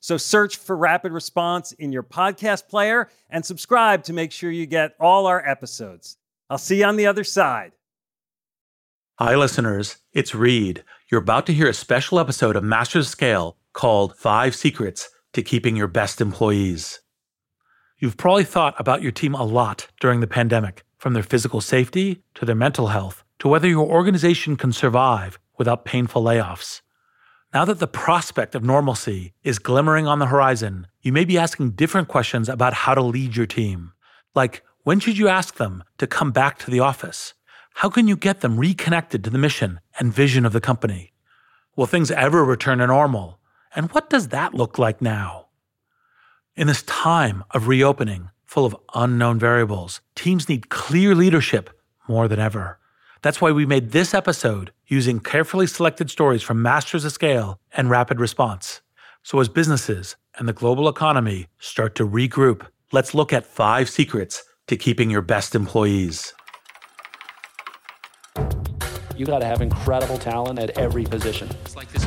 So search for Rapid Response in your podcast player and subscribe to make sure you get all our episodes. I'll see you on the other side. Hi, listeners. It's Reid. You're about to hear a special episode of Masters Scale called Five Secrets to Keeping Your Best Employees. You've probably thought about your team a lot during the pandemic, from their physical safety to their mental health to whether your organization can survive without painful layoffs. Now that the prospect of normalcy is glimmering on the horizon, you may be asking different questions about how to lead your team. Like, when should you ask them to come back to the office? How can you get them reconnected to the mission and vision of the company? Will things ever return to normal? And what does that look like now? In this time of reopening, full of unknown variables, teams need clear leadership more than ever. That's why we made this episode using carefully selected stories from Masters of Scale and Rapid Response. So, as businesses and the global economy start to regroup, let's look at five secrets to keeping your best employees. You got to have incredible talent at every position. It's like this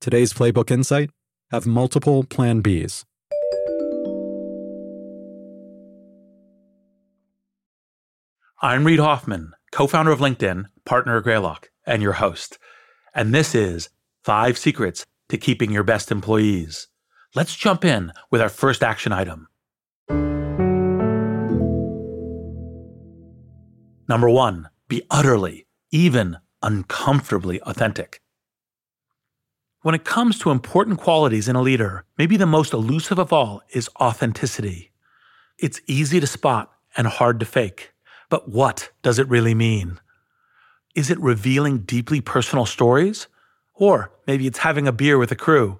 Today's Playbook Insight have multiple Plan Bs. I'm Reid Hoffman, co founder of LinkedIn, partner at Greylock, and your host. And this is Five Secrets to Keeping Your Best Employees. Let's jump in with our first action item. Number one, be utterly, even uncomfortably authentic. When it comes to important qualities in a leader, maybe the most elusive of all is authenticity. It's easy to spot and hard to fake. But what does it really mean? Is it revealing deeply personal stories? Or maybe it's having a beer with a crew?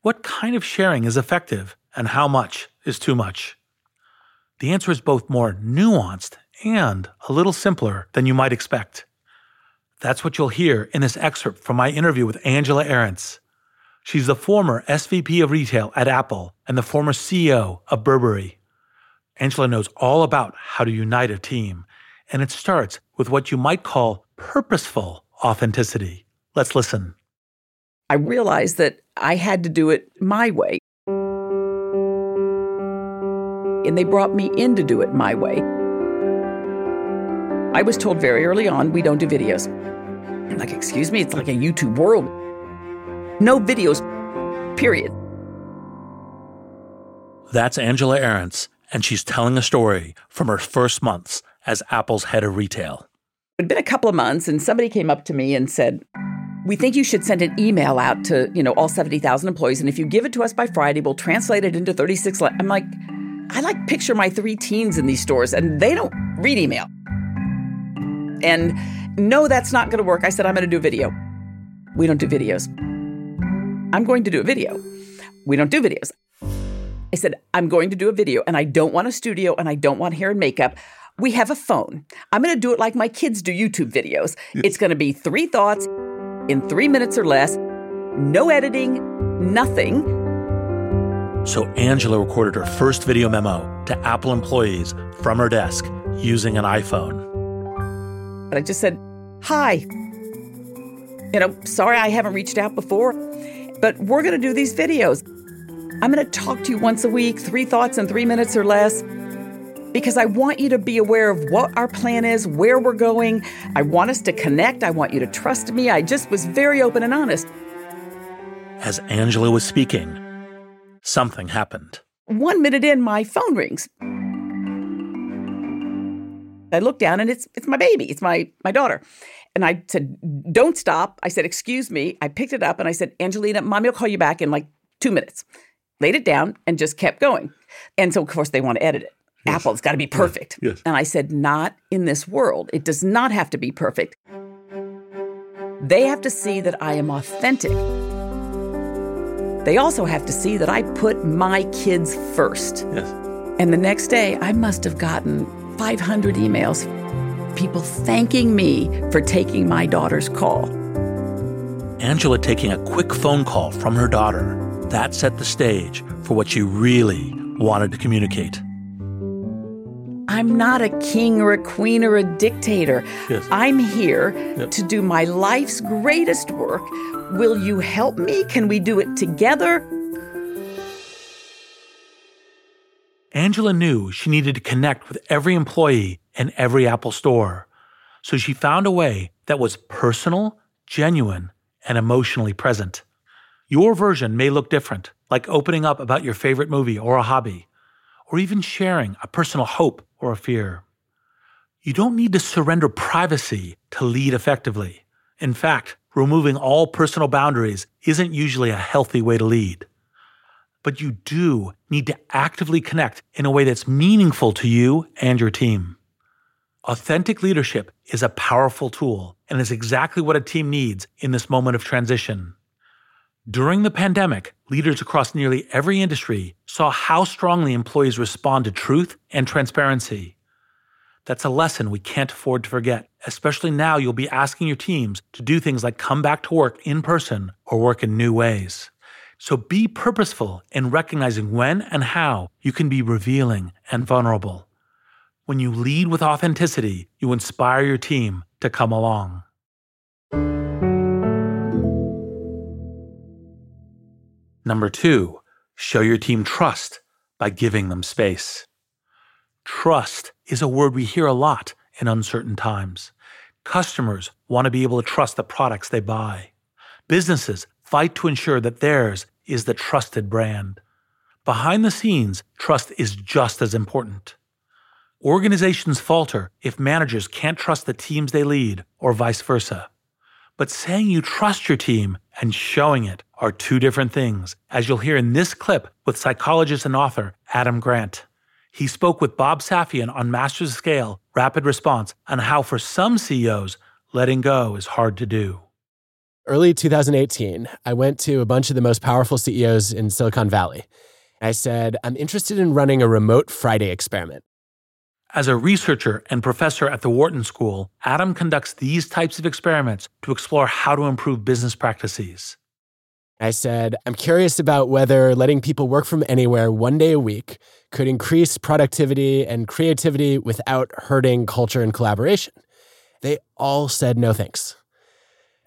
What kind of sharing is effective and how much is too much? The answer is both more nuanced and a little simpler than you might expect. That's what you'll hear in this excerpt from my interview with Angela Ahrendts. She's the former SVP of retail at Apple and the former CEO of Burberry. Angela knows all about how to unite a team, and it starts with what you might call purposeful authenticity. Let's listen. I realized that I had to do it my way. And they brought me in to do it my way. I was told very early on we don't do videos. I'm like, excuse me, it's like a YouTube world. No videos, period. That's Angela Ahrendts, and she's telling a story from her first months as Apple's head of retail. It'd been a couple of months, and somebody came up to me and said, we think you should send an email out to, you know, all 70,000 employees. And if you give it to us by Friday, we'll translate it into 36. Le-. I'm like, I like picture my three teens in these stores and they don't read email. And no, that's not going to work. I said, I'm going to do a video. We don't do videos. I'm going to do a video. We don't do videos. I said, I'm going to do a video and I don't want a studio and I don't want hair and makeup. We have a phone. I'm going to do it like my kids do YouTube videos. It's going to be three thoughts in three minutes or less, no editing, nothing. So Angela recorded her first video memo to Apple employees from her desk using an iPhone. And I just said, Hi. You know, sorry I haven't reached out before, but we're going to do these videos. I'm going to talk to you once a week, three thoughts in three minutes or less, because I want you to be aware of what our plan is, where we're going. I want us to connect. I want you to trust me. I just was very open and honest. As Angela was speaking, something happened. One minute in, my phone rings. I look down and it's it's my baby. It's my my daughter. And I said, "Don't stop." I said, "Excuse me." I picked it up and I said, "Angelina, mommy will call you back in like 2 minutes." Laid it down and just kept going. And so of course they want to edit it. Yes. Apple, it's got to be perfect. Yes. And I said, "Not in this world. It does not have to be perfect. They have to see that I am authentic." They also have to see that I put my kids first. Yes. And the next day, I must have gotten 500 emails, people thanking me for taking my daughter's call. Angela taking a quick phone call from her daughter, that set the stage for what she really wanted to communicate. I'm not a king or a queen or a dictator. Yes. I'm here Yep. to do my life's greatest work. Will you help me? Can we do it together? Angela knew she needed to connect with every employee in every Apple store. So she found a way that was personal, genuine, and emotionally present. Your version may look different, like opening up about your favorite movie or a hobby, or even sharing a personal hope or a fear. You don't need to surrender privacy to lead effectively. In fact, removing all personal boundaries isn't usually a healthy way to lead. But you do need to actively connect in a way that's meaningful to you and your team. Authentic leadership is a powerful tool and is exactly what a team needs in this moment of transition. During the pandemic, leaders across nearly every industry saw how strongly employees respond to truth and transparency. That's a lesson we can't afford to forget, especially now you'll be asking your teams to do things like come back to work in person or work in new ways. So be purposeful in recognizing when and how you can be revealing and vulnerable. When you lead with authenticity, you inspire your team to come along. Number two, show your team trust by giving them space. Trust is a word we hear a lot in uncertain times. Customers want to be able to trust the products they buy. Businesses fight to ensure that theirs is the trusted brand. Behind the scenes, trust is just as important. Organizations falter if managers can't trust the teams they lead, or vice versa. But saying you trust your team and showing it are two different things, as you'll hear in this clip with psychologist and author Adam Grant. He spoke with Bob Safian on Masters Scale Rapid Response on how, for some CEOs, letting go is hard to do. Early 2018, I went to a bunch of the most powerful CEOs in Silicon Valley. I said, I'm interested in running a remote Friday experiment. As a researcher and professor at the Wharton School, Adam conducts these types of experiments to explore how to improve business practices. I said, I'm curious about whether letting people work from anywhere one day a week could increase productivity and creativity without hurting culture and collaboration. They all said no thanks.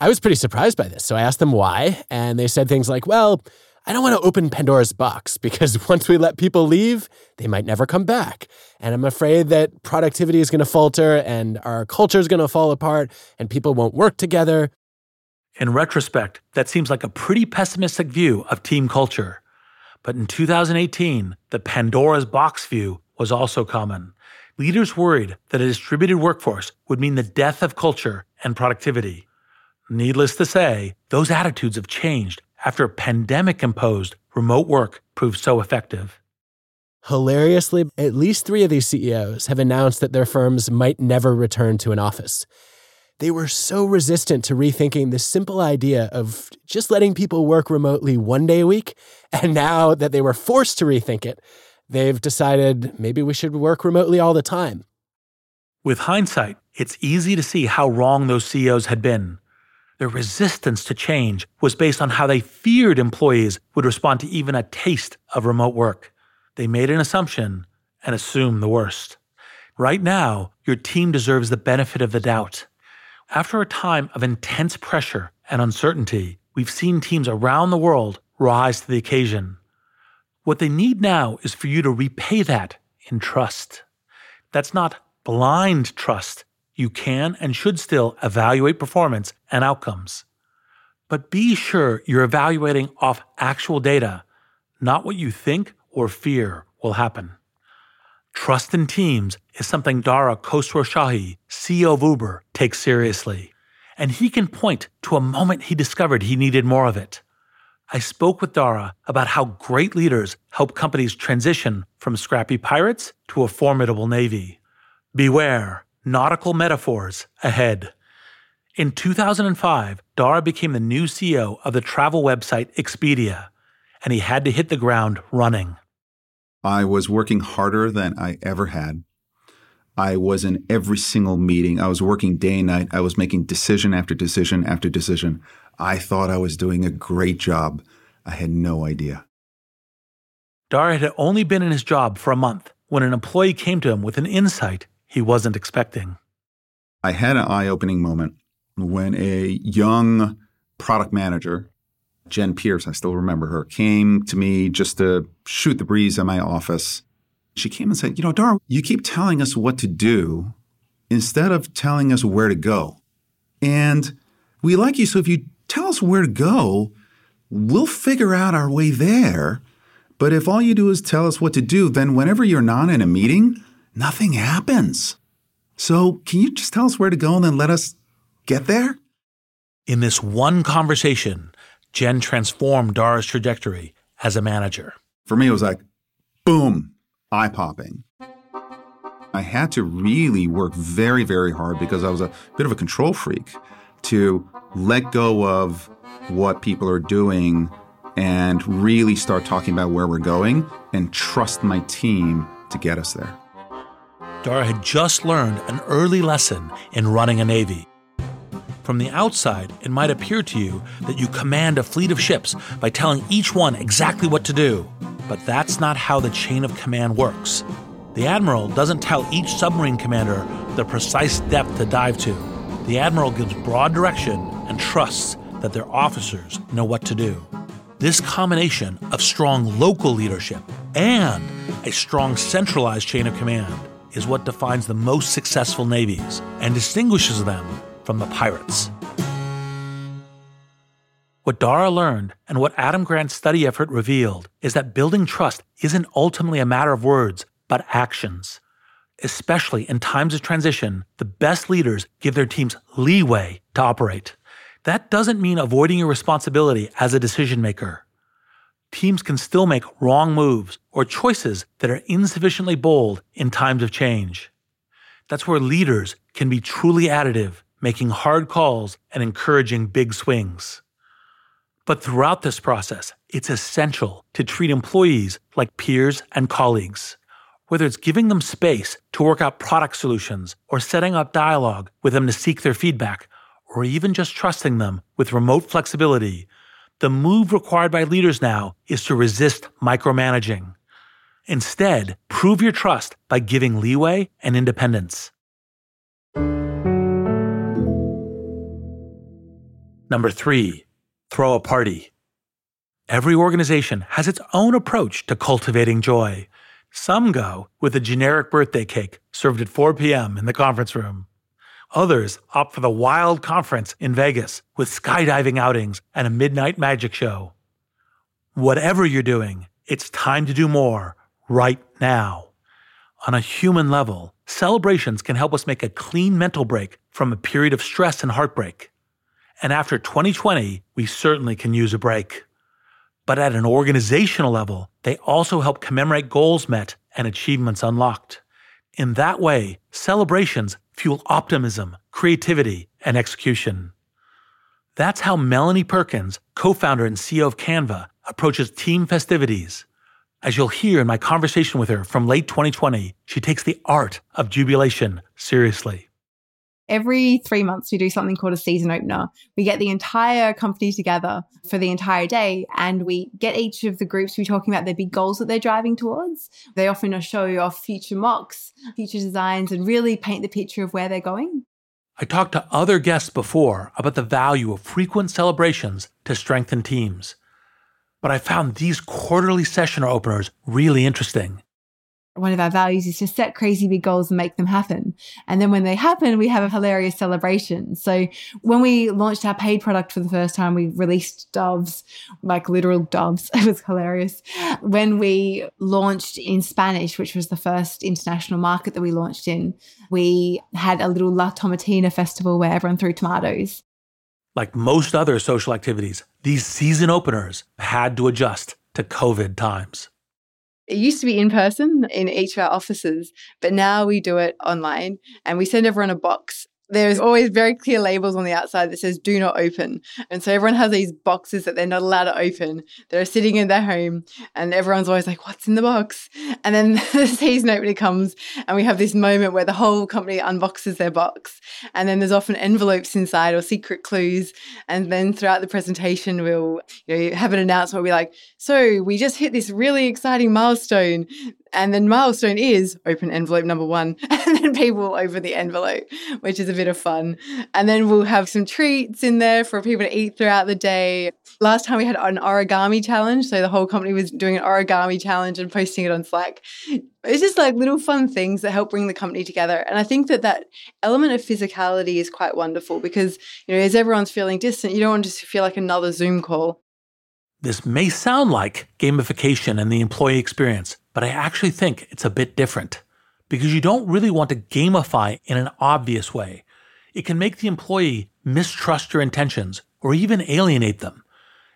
I was pretty surprised by this, so I asked them why, and they said things like, well, I don't want to open Pandora's box because once we let people leave, they might never come back. And I'm afraid that productivity is going to falter and our culture is going to fall apart and people won't work together. In retrospect, that seems like a pretty pessimistic view of team culture. But in 2018, the Pandora's box view was also common. Leaders worried that a distributed workforce would mean the death of culture and productivity. Needless to say, those attitudes have changed after pandemic imposed remote work proved so effective. Hilariously, at least three of these CEOs have announced that their firms might never return to an office. They were so resistant to rethinking the simple idea of just letting people work remotely one day a week. And now that they were forced to rethink it, they've decided maybe we should work remotely all the time. With hindsight, it's easy to see how wrong those CEOs had been. Their resistance to change was based on how they feared employees would respond to even a taste of remote work. They made an assumption and assumed the worst. Right now, your team deserves the benefit of the doubt. After a time of intense pressure and uncertainty, we've seen teams around the world rise to the occasion. What they need now is for you to repay that in trust. That's not blind trust, you can and should still evaluate performance and outcomes. But be sure you're evaluating off actual data, not what you think or fear will happen. Trust in teams is something Dara Khosrowshahi, CEO of Uber, takes seriously. And he can point to a moment he discovered he needed more of it. I spoke with Dara about how great leaders help companies transition from scrappy pirates to a formidable navy. Beware, nautical metaphors ahead. In 2005, Dara became the new CEO of the travel website Expedia, and he had to hit the ground running. I was working harder than I ever had. I was in every single meeting. I was working day and night. I was making decision after decision after decision. I thought I was doing a great job. I had no idea. Dara had only been in his job for a month when an employee came to him with an insight he wasn't expecting. I had an eye opening moment when a young product manager, Jen Pierce, I still remember her, came to me just to shoot the breeze in my office. She came and said, You know, Dar, you keep telling us what to do instead of telling us where to go. And we like you, so if you tell us where to go, we'll figure out our way there. But if all you do is tell us what to do, then whenever you're not in a meeting, nothing happens. So, can you just tell us where to go and then let us get there? In this one conversation, Jen transformed Dara's trajectory as a manager. For me, it was like, boom, eye popping. I had to really work very, very hard because I was a bit of a control freak to let go of what people are doing and really start talking about where we're going and trust my team to get us there. Dara had just learned an early lesson in running a navy. From the outside, it might appear to you that you command a fleet of ships by telling each one exactly what to do. But that's not how the chain of command works. The admiral doesn't tell each submarine commander the precise depth to dive to. The admiral gives broad direction and trusts that their officers know what to do. This combination of strong local leadership and a strong centralized chain of command is what defines the most successful navies and distinguishes them from the pirates. What Dara learned and what Adam Grant's study effort revealed is that building trust isn't ultimately a matter of words, but actions. Especially in times of transition, the best leaders give their teams leeway to operate. That doesn't mean avoiding your responsibility as a decision maker. Teams can still make wrong moves or choices that are insufficiently bold in times of change. That's where leaders can be truly additive, making hard calls and encouraging big swings. But throughout this process, it's essential to treat employees like peers and colleagues. Whether it's giving them space to work out product solutions or setting up dialogue with them to seek their feedback, or even just trusting them with remote flexibility, the move required by leaders now is to resist micromanaging. Instead, prove your trust by giving leeway and independence. Number three, throw a party. Every organization has its own approach to cultivating joy. Some go with a generic birthday cake served at 4 p.m. in the conference room. Others opt for the wild conference in Vegas with skydiving outings and a midnight magic show. Whatever you're doing, it's time to do more right now. On a human level, celebrations can help us make a clean mental break from a period of stress and heartbreak. And after 2020, we certainly can use a break. But at an organizational level, they also help commemorate goals met and achievements unlocked. In that way, celebrations fuel optimism, creativity, and execution. That's how Melanie Perkins, co founder and CEO of Canva, approaches team festivities. As you'll hear in my conversation with her from late 2020, she takes the art of jubilation seriously. Every three months, we do something called a season opener. We get the entire company together for the entire day and we get each of the groups to be talking about their big goals that they're driving towards. They often show off future mocks, future designs, and really paint the picture of where they're going. I talked to other guests before about the value of frequent celebrations to strengthen teams. But I found these quarterly season openers really interesting one of our values is to set crazy big goals and make them happen. And then when they happen, we have a hilarious celebration. So when we launched our paid product for the first time, we released doves, like literal doves. It was hilarious. When we launched in Spanish, which was the first international market that we launched in, we had a little La Tomatina festival where everyone threw tomatoes. Like most other social activities, these season openers had to adjust to COVID times. It used to be in person in each of our offices, but now we do it online and we send everyone a box there's always very clear labels on the outside that says do not open. And so everyone has these boxes that they're not allowed to open. They're sitting in their home and everyone's always like, what's in the box? And then the season opening comes and we have this moment where the whole company unboxes their box. And then there's often envelopes inside or secret clues. And then throughout the presentation, we'll you know, have an announcement. We'll be like, so we just hit this really exciting milestone. And then milestone is open envelope number one, and then people open the envelope, which is a bit of fun. And then we'll have some treats in there for people to eat throughout the day. Last time we had an origami challenge. So the whole company was doing an origami challenge and posting it on Slack. It's just like little fun things that help bring the company together. And I think that that element of physicality is quite wonderful because, you know, as everyone's feeling distant, you don't want to just feel like another Zoom call. This may sound like gamification and the employee experience, but I actually think it's a bit different because you don't really want to gamify in an obvious way. It can make the employee mistrust your intentions or even alienate them.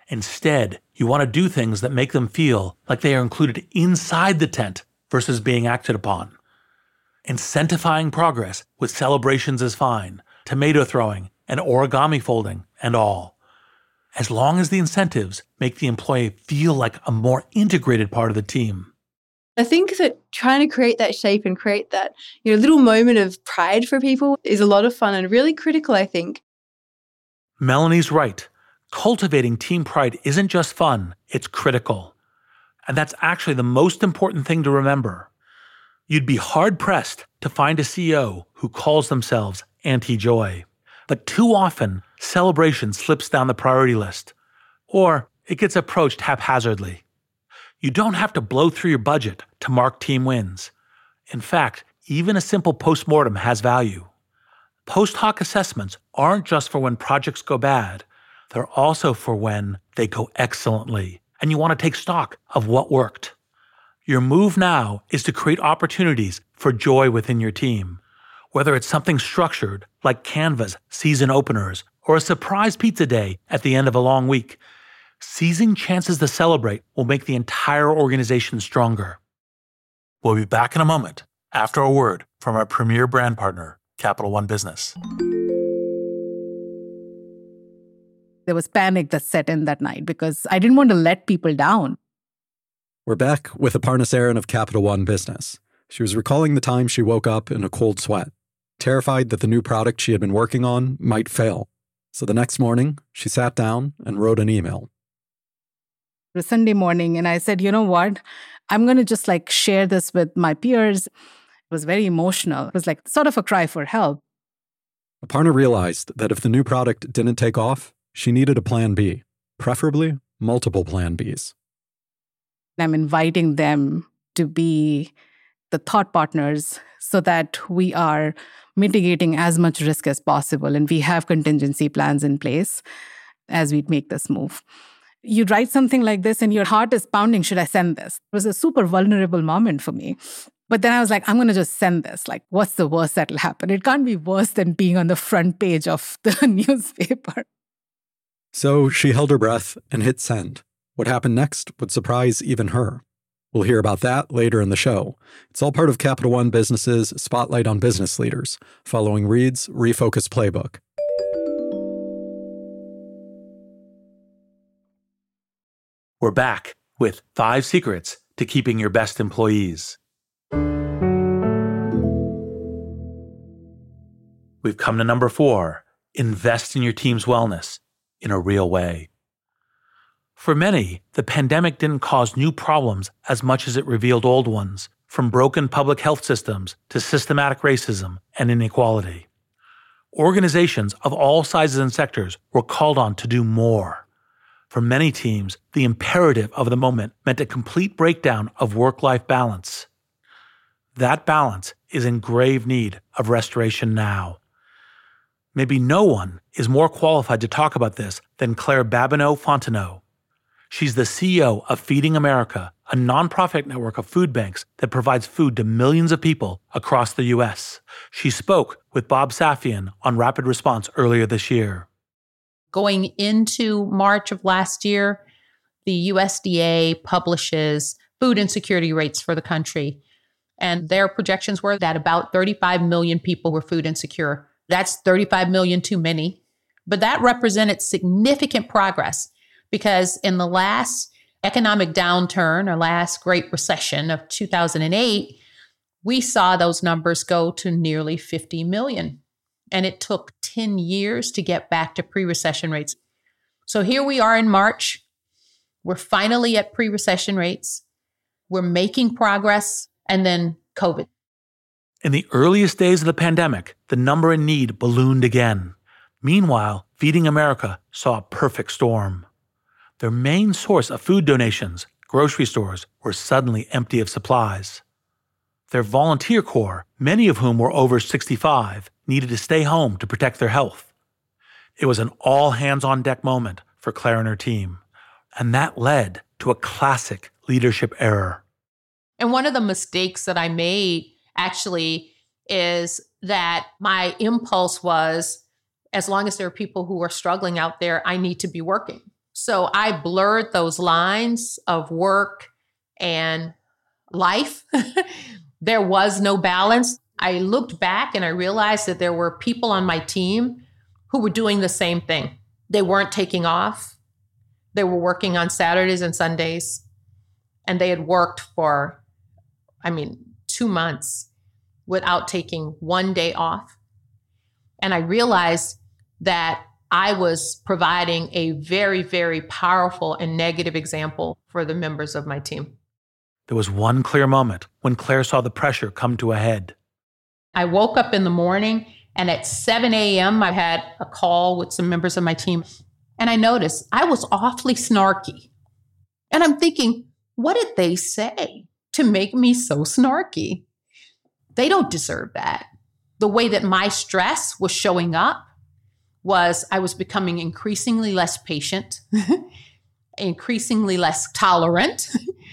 Instead, you want to do things that make them feel like they are included inside the tent versus being acted upon. Incentivizing progress with celebrations is fine, tomato throwing and origami folding and all as long as the incentives make the employee feel like a more integrated part of the team. I think that trying to create that shape and create that you know little moment of pride for people is a lot of fun and really critical, I think. Melanie's right. Cultivating team pride isn't just fun, it's critical. And that's actually the most important thing to remember. You'd be hard pressed to find a CEO who calls themselves anti joy. But too often, celebration slips down the priority list, or it gets approached haphazardly. You don't have to blow through your budget to mark team wins. In fact, even a simple postmortem has value. Post hoc assessments aren't just for when projects go bad, they're also for when they go excellently, and you want to take stock of what worked. Your move now is to create opportunities for joy within your team whether it's something structured like Canva's season openers or a surprise pizza day at the end of a long week, seizing chances to celebrate will make the entire organization stronger. We'll be back in a moment after a word from our premier brand partner, Capital One Business. There was panic that set in that night because I didn't want to let people down. We're back with Aparna Saran of Capital One Business. She was recalling the time she woke up in a cold sweat terrified that the new product she had been working on might fail. So the next morning, she sat down and wrote an email. Sunday morning, and I said, you know what? I'm going to just like share this with my peers. It was very emotional. It was like sort of a cry for help. Aparna realized that if the new product didn't take off, she needed a plan B, preferably multiple plan Bs. I'm inviting them to be the thought partners so that we are mitigating as much risk as possible and we have contingency plans in place as we make this move. You write something like this and your heart is pounding, should I send this? It was a super vulnerable moment for me. But then I was like, I'm going to just send this. Like, what's the worst that'll happen? It can't be worse than being on the front page of the newspaper. So she held her breath and hit send. What happened next would surprise even her. We'll hear about that later in the show. It's all part of Capital One Business's Spotlight on Business Leaders, following Reid's Refocus Playbook. We're back with five secrets to keeping your best employees. We've come to number four invest in your team's wellness in a real way. For many, the pandemic didn't cause new problems as much as it revealed old ones, from broken public health systems to systematic racism and inequality. Organizations of all sizes and sectors were called on to do more. For many teams, the imperative of the moment meant a complete breakdown of work life balance. That balance is in grave need of restoration now. Maybe no one is more qualified to talk about this than Claire Babineaux Fontenot. She's the CEO of Feeding America, a nonprofit network of food banks that provides food to millions of people across the U.S. She spoke with Bob Safian on Rapid Response earlier this year. Going into March of last year, the USDA publishes food insecurity rates for the country. And their projections were that about 35 million people were food insecure. That's 35 million too many. But that represented significant progress because in the last economic downturn or last Great Recession of 2008, we saw those numbers go to nearly 50 million. And it took 10 years to get back to pre recession rates. So here we are in March. We're finally at pre recession rates. We're making progress. And then COVID. In the earliest days of the pandemic, the number in need ballooned again. Meanwhile, Feeding America saw a perfect storm. Their main source of food donations, grocery stores, were suddenly empty of supplies. Their volunteer corps, many of whom were over 65, needed to stay home to protect their health. It was an all hands on deck moment for Claire and her team, and that led to a classic leadership error. And one of the mistakes that I made actually is that my impulse was as long as there are people who are struggling out there, I need to be working. So I blurred those lines of work and life. there was no balance. I looked back and I realized that there were people on my team who were doing the same thing. They weren't taking off, they were working on Saturdays and Sundays, and they had worked for, I mean, two months without taking one day off. And I realized that I was providing a very, very powerful and negative example for the members of my team. There was one clear moment when Claire saw the pressure come to a head. I woke up in the morning and at 7 a.m., I had a call with some members of my team. And I noticed I was awfully snarky. And I'm thinking, what did they say to make me so snarky? They don't deserve that. The way that my stress was showing up was I was becoming increasingly less patient, increasingly less tolerant.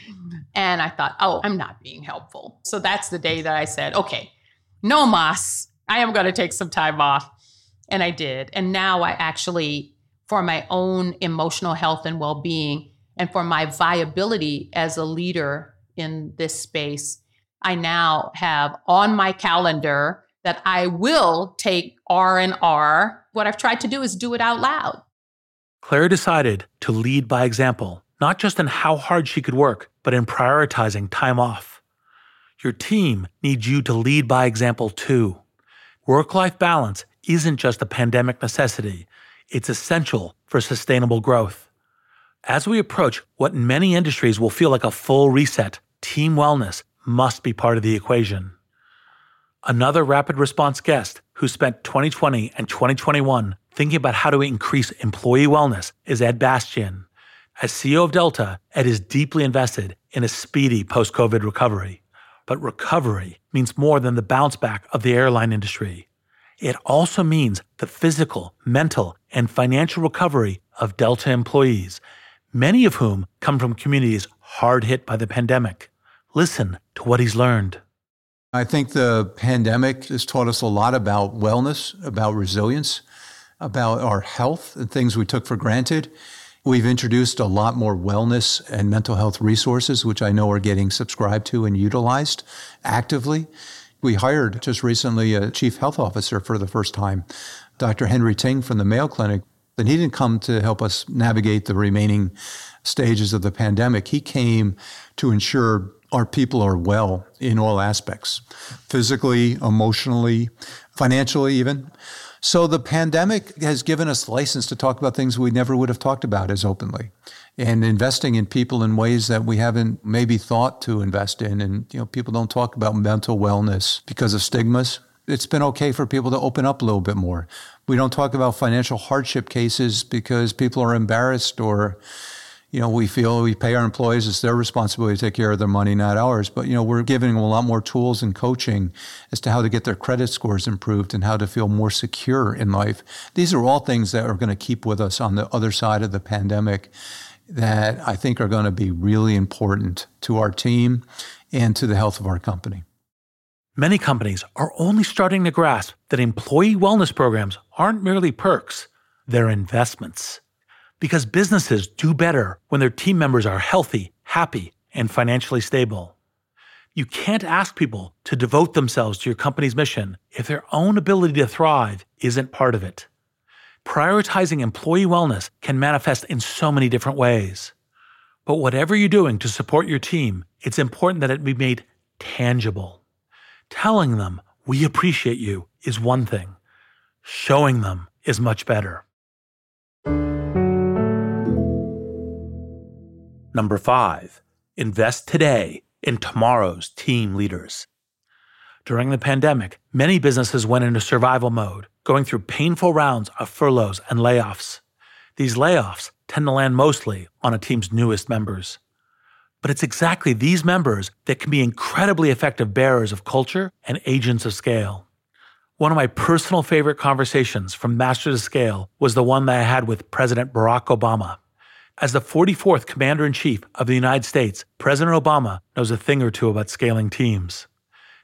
and I thought, oh, I'm not being helpful. So that's the day that I said, okay, no mas, I am going to take some time off. And I did. And now I actually, for my own emotional health and well being, and for my viability as a leader in this space, I now have on my calendar that I will take R and R. What I've tried to do is do it out loud. Claire decided to lead by example, not just in how hard she could work, but in prioritizing time off. Your team needs you to lead by example too. Work life balance isn't just a pandemic necessity, it's essential for sustainable growth. As we approach what in many industries will feel like a full reset, team wellness must be part of the equation. Another rapid response guest who spent 2020 and 2021 thinking about how to increase employee wellness is Ed Bastian. As CEO of Delta, Ed is deeply invested in a speedy post COVID recovery. But recovery means more than the bounce back of the airline industry. It also means the physical, mental, and financial recovery of Delta employees, many of whom come from communities hard hit by the pandemic. Listen to what he's learned. I think the pandemic has taught us a lot about wellness, about resilience, about our health and things we took for granted. We've introduced a lot more wellness and mental health resources, which I know are getting subscribed to and utilized actively. We hired just recently a chief health officer for the first time, Dr. Henry Ting from the Mayo Clinic. And he didn't come to help us navigate the remaining stages of the pandemic. He came to ensure our people are well in all aspects physically, emotionally, financially, even. So the pandemic has given us license to talk about things we never would have talked about as openly and investing in people in ways that we haven't maybe thought to invest in. And, you know, people don't talk about mental wellness because of stigmas. It's been okay for people to open up a little bit more. We don't talk about financial hardship cases because people are embarrassed or you know, we feel we pay our employees, it's their responsibility to take care of their money, not ours. But, you know, we're giving them a lot more tools and coaching as to how to get their credit scores improved and how to feel more secure in life. These are all things that are going to keep with us on the other side of the pandemic that I think are going to be really important to our team and to the health of our company. Many companies are only starting to grasp that employee wellness programs aren't merely perks, they're investments because businesses do better when their team members are healthy, happy, and financially stable. You can't ask people to devote themselves to your company's mission if their own ability to thrive isn't part of it. Prioritizing employee wellness can manifest in so many different ways. But whatever you're doing to support your team, it's important that it be made tangible. Telling them we appreciate you is one thing, showing them is much better. Number five, invest today in tomorrow's team leaders. During the pandemic, many businesses went into survival mode, going through painful rounds of furloughs and layoffs. These layoffs tend to land mostly on a team's newest members. But it's exactly these members that can be incredibly effective bearers of culture and agents of scale. One of my personal favorite conversations from Masters of Scale was the one that I had with President Barack Obama. As the 44th Commander in Chief of the United States, President Obama knows a thing or two about scaling teams.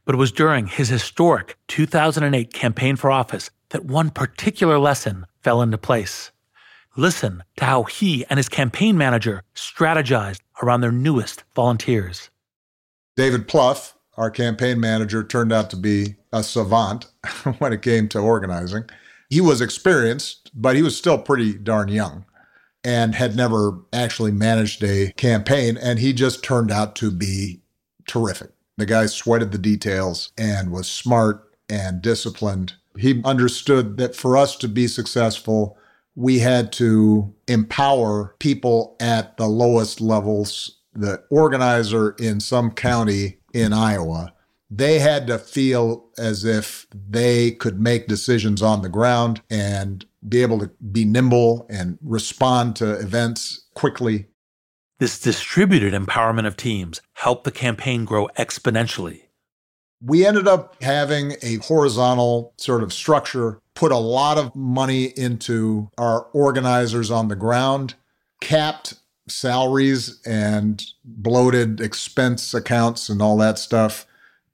But it was during his historic 2008 campaign for office that one particular lesson fell into place. Listen to how he and his campaign manager strategized around their newest volunteers. David Plouffe, our campaign manager, turned out to be a savant when it came to organizing. He was experienced, but he was still pretty darn young and had never actually managed a campaign. And he just turned out to be terrific. The guy sweated the details and was smart and disciplined. He understood that for us to be successful, we had to empower people at the lowest levels. The organizer in some county in Iowa, they had to feel as if they could make decisions on the ground and be able to be nimble and respond to events quickly. This distributed empowerment of teams helped the campaign grow exponentially. We ended up having a horizontal sort of structure, put a lot of money into our organizers on the ground, capped salaries and bloated expense accounts and all that stuff.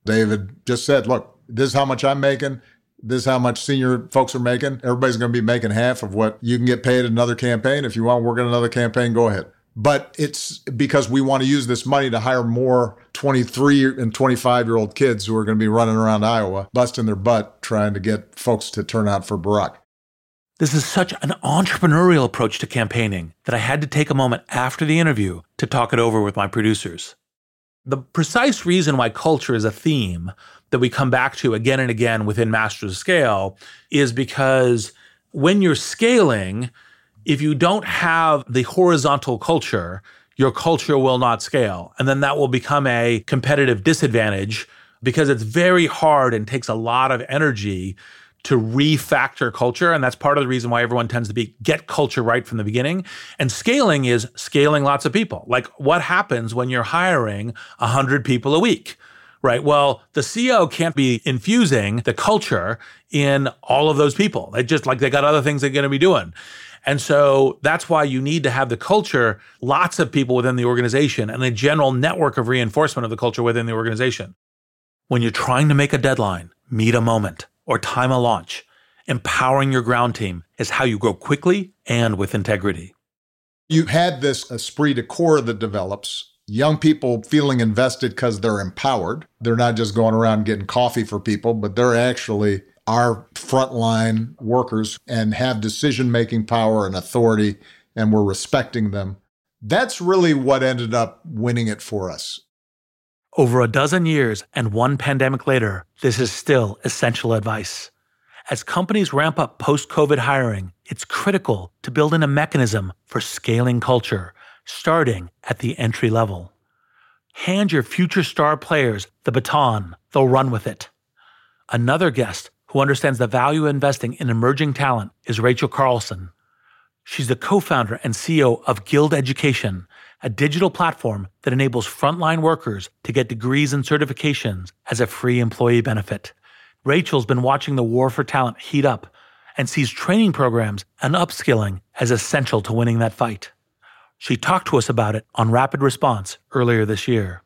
David just said, look, this is how much I'm making this is how much senior folks are making. Everybody's going to be making half of what you can get paid in another campaign. If you want to work in another campaign, go ahead. But it's because we want to use this money to hire more 23 and 25 year old kids who are going to be running around Iowa, busting their butt trying to get folks to turn out for Barack. This is such an entrepreneurial approach to campaigning that I had to take a moment after the interview to talk it over with my producers. The precise reason why culture is a theme that we come back to again and again within Masters Scale is because when you're scaling, if you don't have the horizontal culture, your culture will not scale. And then that will become a competitive disadvantage because it's very hard and takes a lot of energy to refactor culture. And that's part of the reason why everyone tends to be get culture right from the beginning. And scaling is scaling lots of people. Like what happens when you're hiring 100 people a week? Right. Well, the CEO can't be infusing the culture in all of those people. They just like they got other things they're going to be doing. And so that's why you need to have the culture, lots of people within the organization, and a general network of reinforcement of the culture within the organization. When you're trying to make a deadline, meet a moment, or time a launch, empowering your ground team is how you grow quickly and with integrity. You had this esprit de corps that develops. Young people feeling invested because they're empowered. They're not just going around getting coffee for people, but they're actually our frontline workers and have decision making power and authority, and we're respecting them. That's really what ended up winning it for us. Over a dozen years and one pandemic later, this is still essential advice. As companies ramp up post COVID hiring, it's critical to build in a mechanism for scaling culture, starting at the entry level. Hand your future star players the baton, they'll run with it. Another guest who understands the value of investing in emerging talent is Rachel Carlson. She's the co founder and CEO of Guild Education, a digital platform that enables frontline workers to get degrees and certifications as a free employee benefit. Rachel's been watching the war for talent heat up and sees training programs and upskilling as essential to winning that fight. She talked to us about it on Rapid Response earlier this year.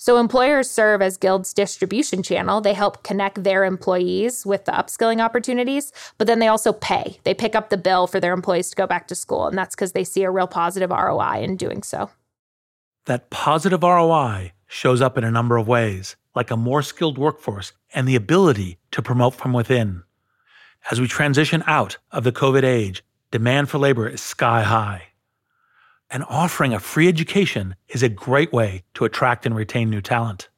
So, employers serve as Guild's distribution channel. They help connect their employees with the upskilling opportunities, but then they also pay. They pick up the bill for their employees to go back to school, and that's because they see a real positive ROI in doing so. That positive ROI shows up in a number of ways, like a more skilled workforce and the ability to promote from within. As we transition out of the COVID age, demand for labor is sky high and offering a free education is a great way to attract and retain new talent.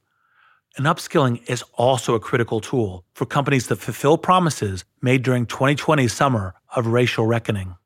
And upskilling is also a critical tool for companies that fulfill promises made during 2020's summer of racial reckoning.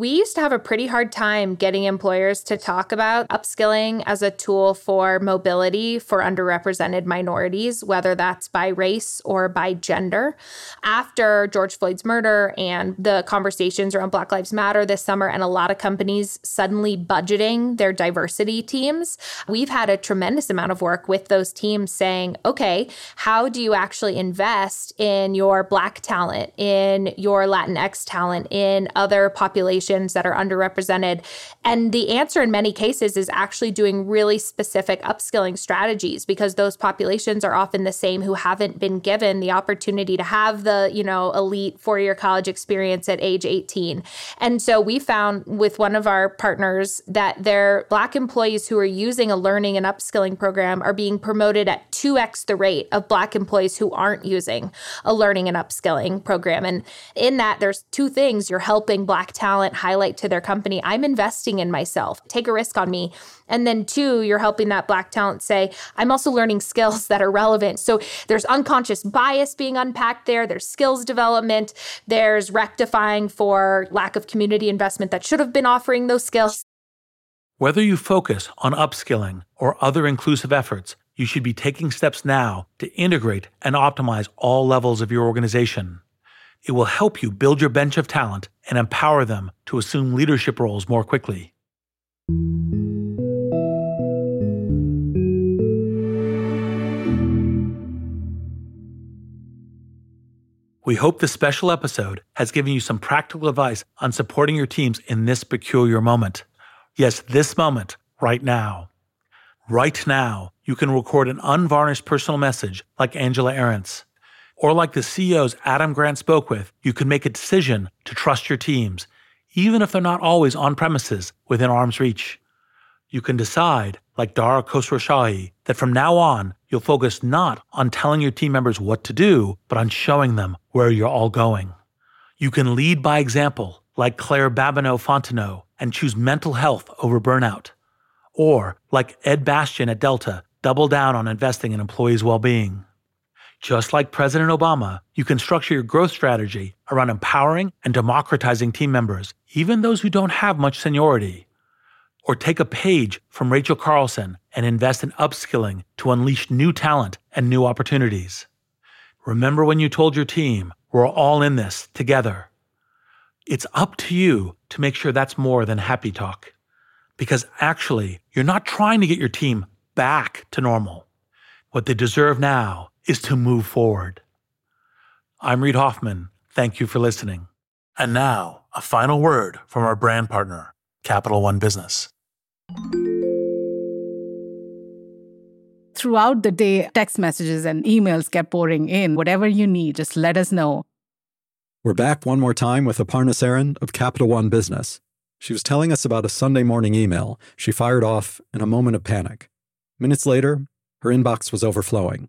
We used to have a pretty hard time getting employers to talk about upskilling as a tool for mobility for underrepresented minorities, whether that's by race or by gender. After George Floyd's murder and the conversations around Black Lives Matter this summer, and a lot of companies suddenly budgeting their diversity teams, we've had a tremendous amount of work with those teams saying, okay, how do you actually invest in your Black talent, in your Latinx talent, in other populations? That are underrepresented? And the answer in many cases is actually doing really specific upskilling strategies because those populations are often the same who haven't been given the opportunity to have the, you know, elite four-year college experience at age 18. And so we found with one of our partners that their black employees who are using a learning and upskilling program are being promoted at 2x the rate of black employees who aren't using a learning and upskilling program. And in that there's two things you're helping black talent highlight to their company, I'm investing in myself, take a risk on me. And then two, you're helping that black talent say, I'm also learning skills that are relevant. So there's unconscious bias being unpacked there, there's skills development, there's rectifying for lack of community investment that should have been offering those skills. Whether you focus on upskilling or other inclusive efforts, you should be taking steps now to integrate and optimize all levels of your organization. It will help you build your bench of talent and empower them to assume leadership roles more quickly. We hope this special episode has given you some practical advice on supporting your teams in this peculiar moment. Yes, this moment, right now. Right now, you can record an unvarnished personal message like Angela Ahrendts or like the CEOs Adam Grant spoke with, you can make a decision to trust your teams, even if they're not always on premises within arm's reach. You can decide, like Dara Khosrowshahi, that from now on, you'll focus not on telling your team members what to do, but on showing them where you're all going. You can lead by example, like Claire Babineaux Fontenot, and choose mental health over burnout. Or, like Ed Bastian at Delta, double down on investing in employees' well being. Just like President Obama, you can structure your growth strategy around empowering and democratizing team members, even those who don't have much seniority. Or take a page from Rachel Carlson and invest in upskilling to unleash new talent and new opportunities. Remember when you told your team, We're all in this together. It's up to you to make sure that's more than happy talk. Because actually, you're not trying to get your team back to normal. What they deserve now is to move forward. I'm Reid Hoffman. Thank you for listening. And now, a final word from our brand partner, Capital One Business. Throughout the day, text messages and emails kept pouring in. Whatever you need, just let us know. We're back one more time with Aparna Saran of Capital One Business. She was telling us about a Sunday morning email she fired off in a moment of panic. Minutes later, her inbox was overflowing,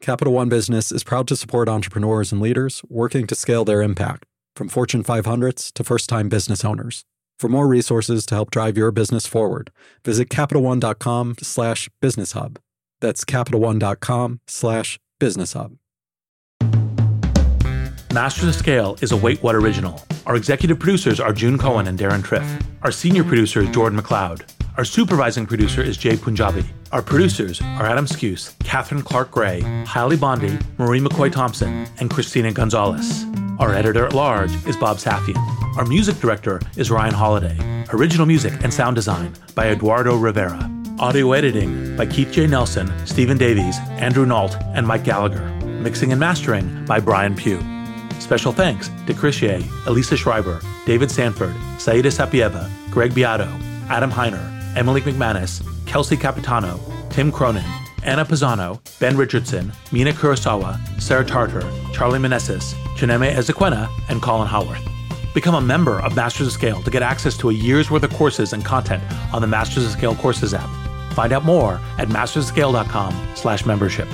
Capital One Business is proud to support entrepreneurs and leaders working to scale their impact, from Fortune 500s to first time business owners. For more resources to help drive your business forward, visit CapitalOne.com slash business hub. That's CapitalOne.com slash business hub. Masters of Scale is a Wait What original. Our executive producers are June Cohen and Deron Triff. Our senior producer is Jordan McLeod. Our supervising producer is Jay Punjabi. Our producers are Adam Skuse, Catherine Clark Gray, Hailey Bondi, Marie McCoy Thompson, and Christina Gonzalez. Our editor at large is Bob Safian. Our music director is Ryan Holladay. Original music and sound design by Eduardo Rivera. Audio editing by Keith J. Nelson, Stephen Davies, Andrew Nault, and Mike Gallagher. Mixing and mastering by Brian Pugh. Special thanks to Chris Elisa Schreiber, David Sanford, Saida Sapieva, Greg Beato, Adam Heiner, Emily McManus, Kelsey Capitano, Tim Cronin, Anna Pisano, Ben Richardson, Mina Kurosawa, Sarah Tartar, Charlie Meneses, Chineme Ezequena, and Colin Howarth. Become a member of Masters of Scale to get access to a year's worth of courses and content on the Masters of Scale Courses app. Find out more at mastersofscale.com slash membership.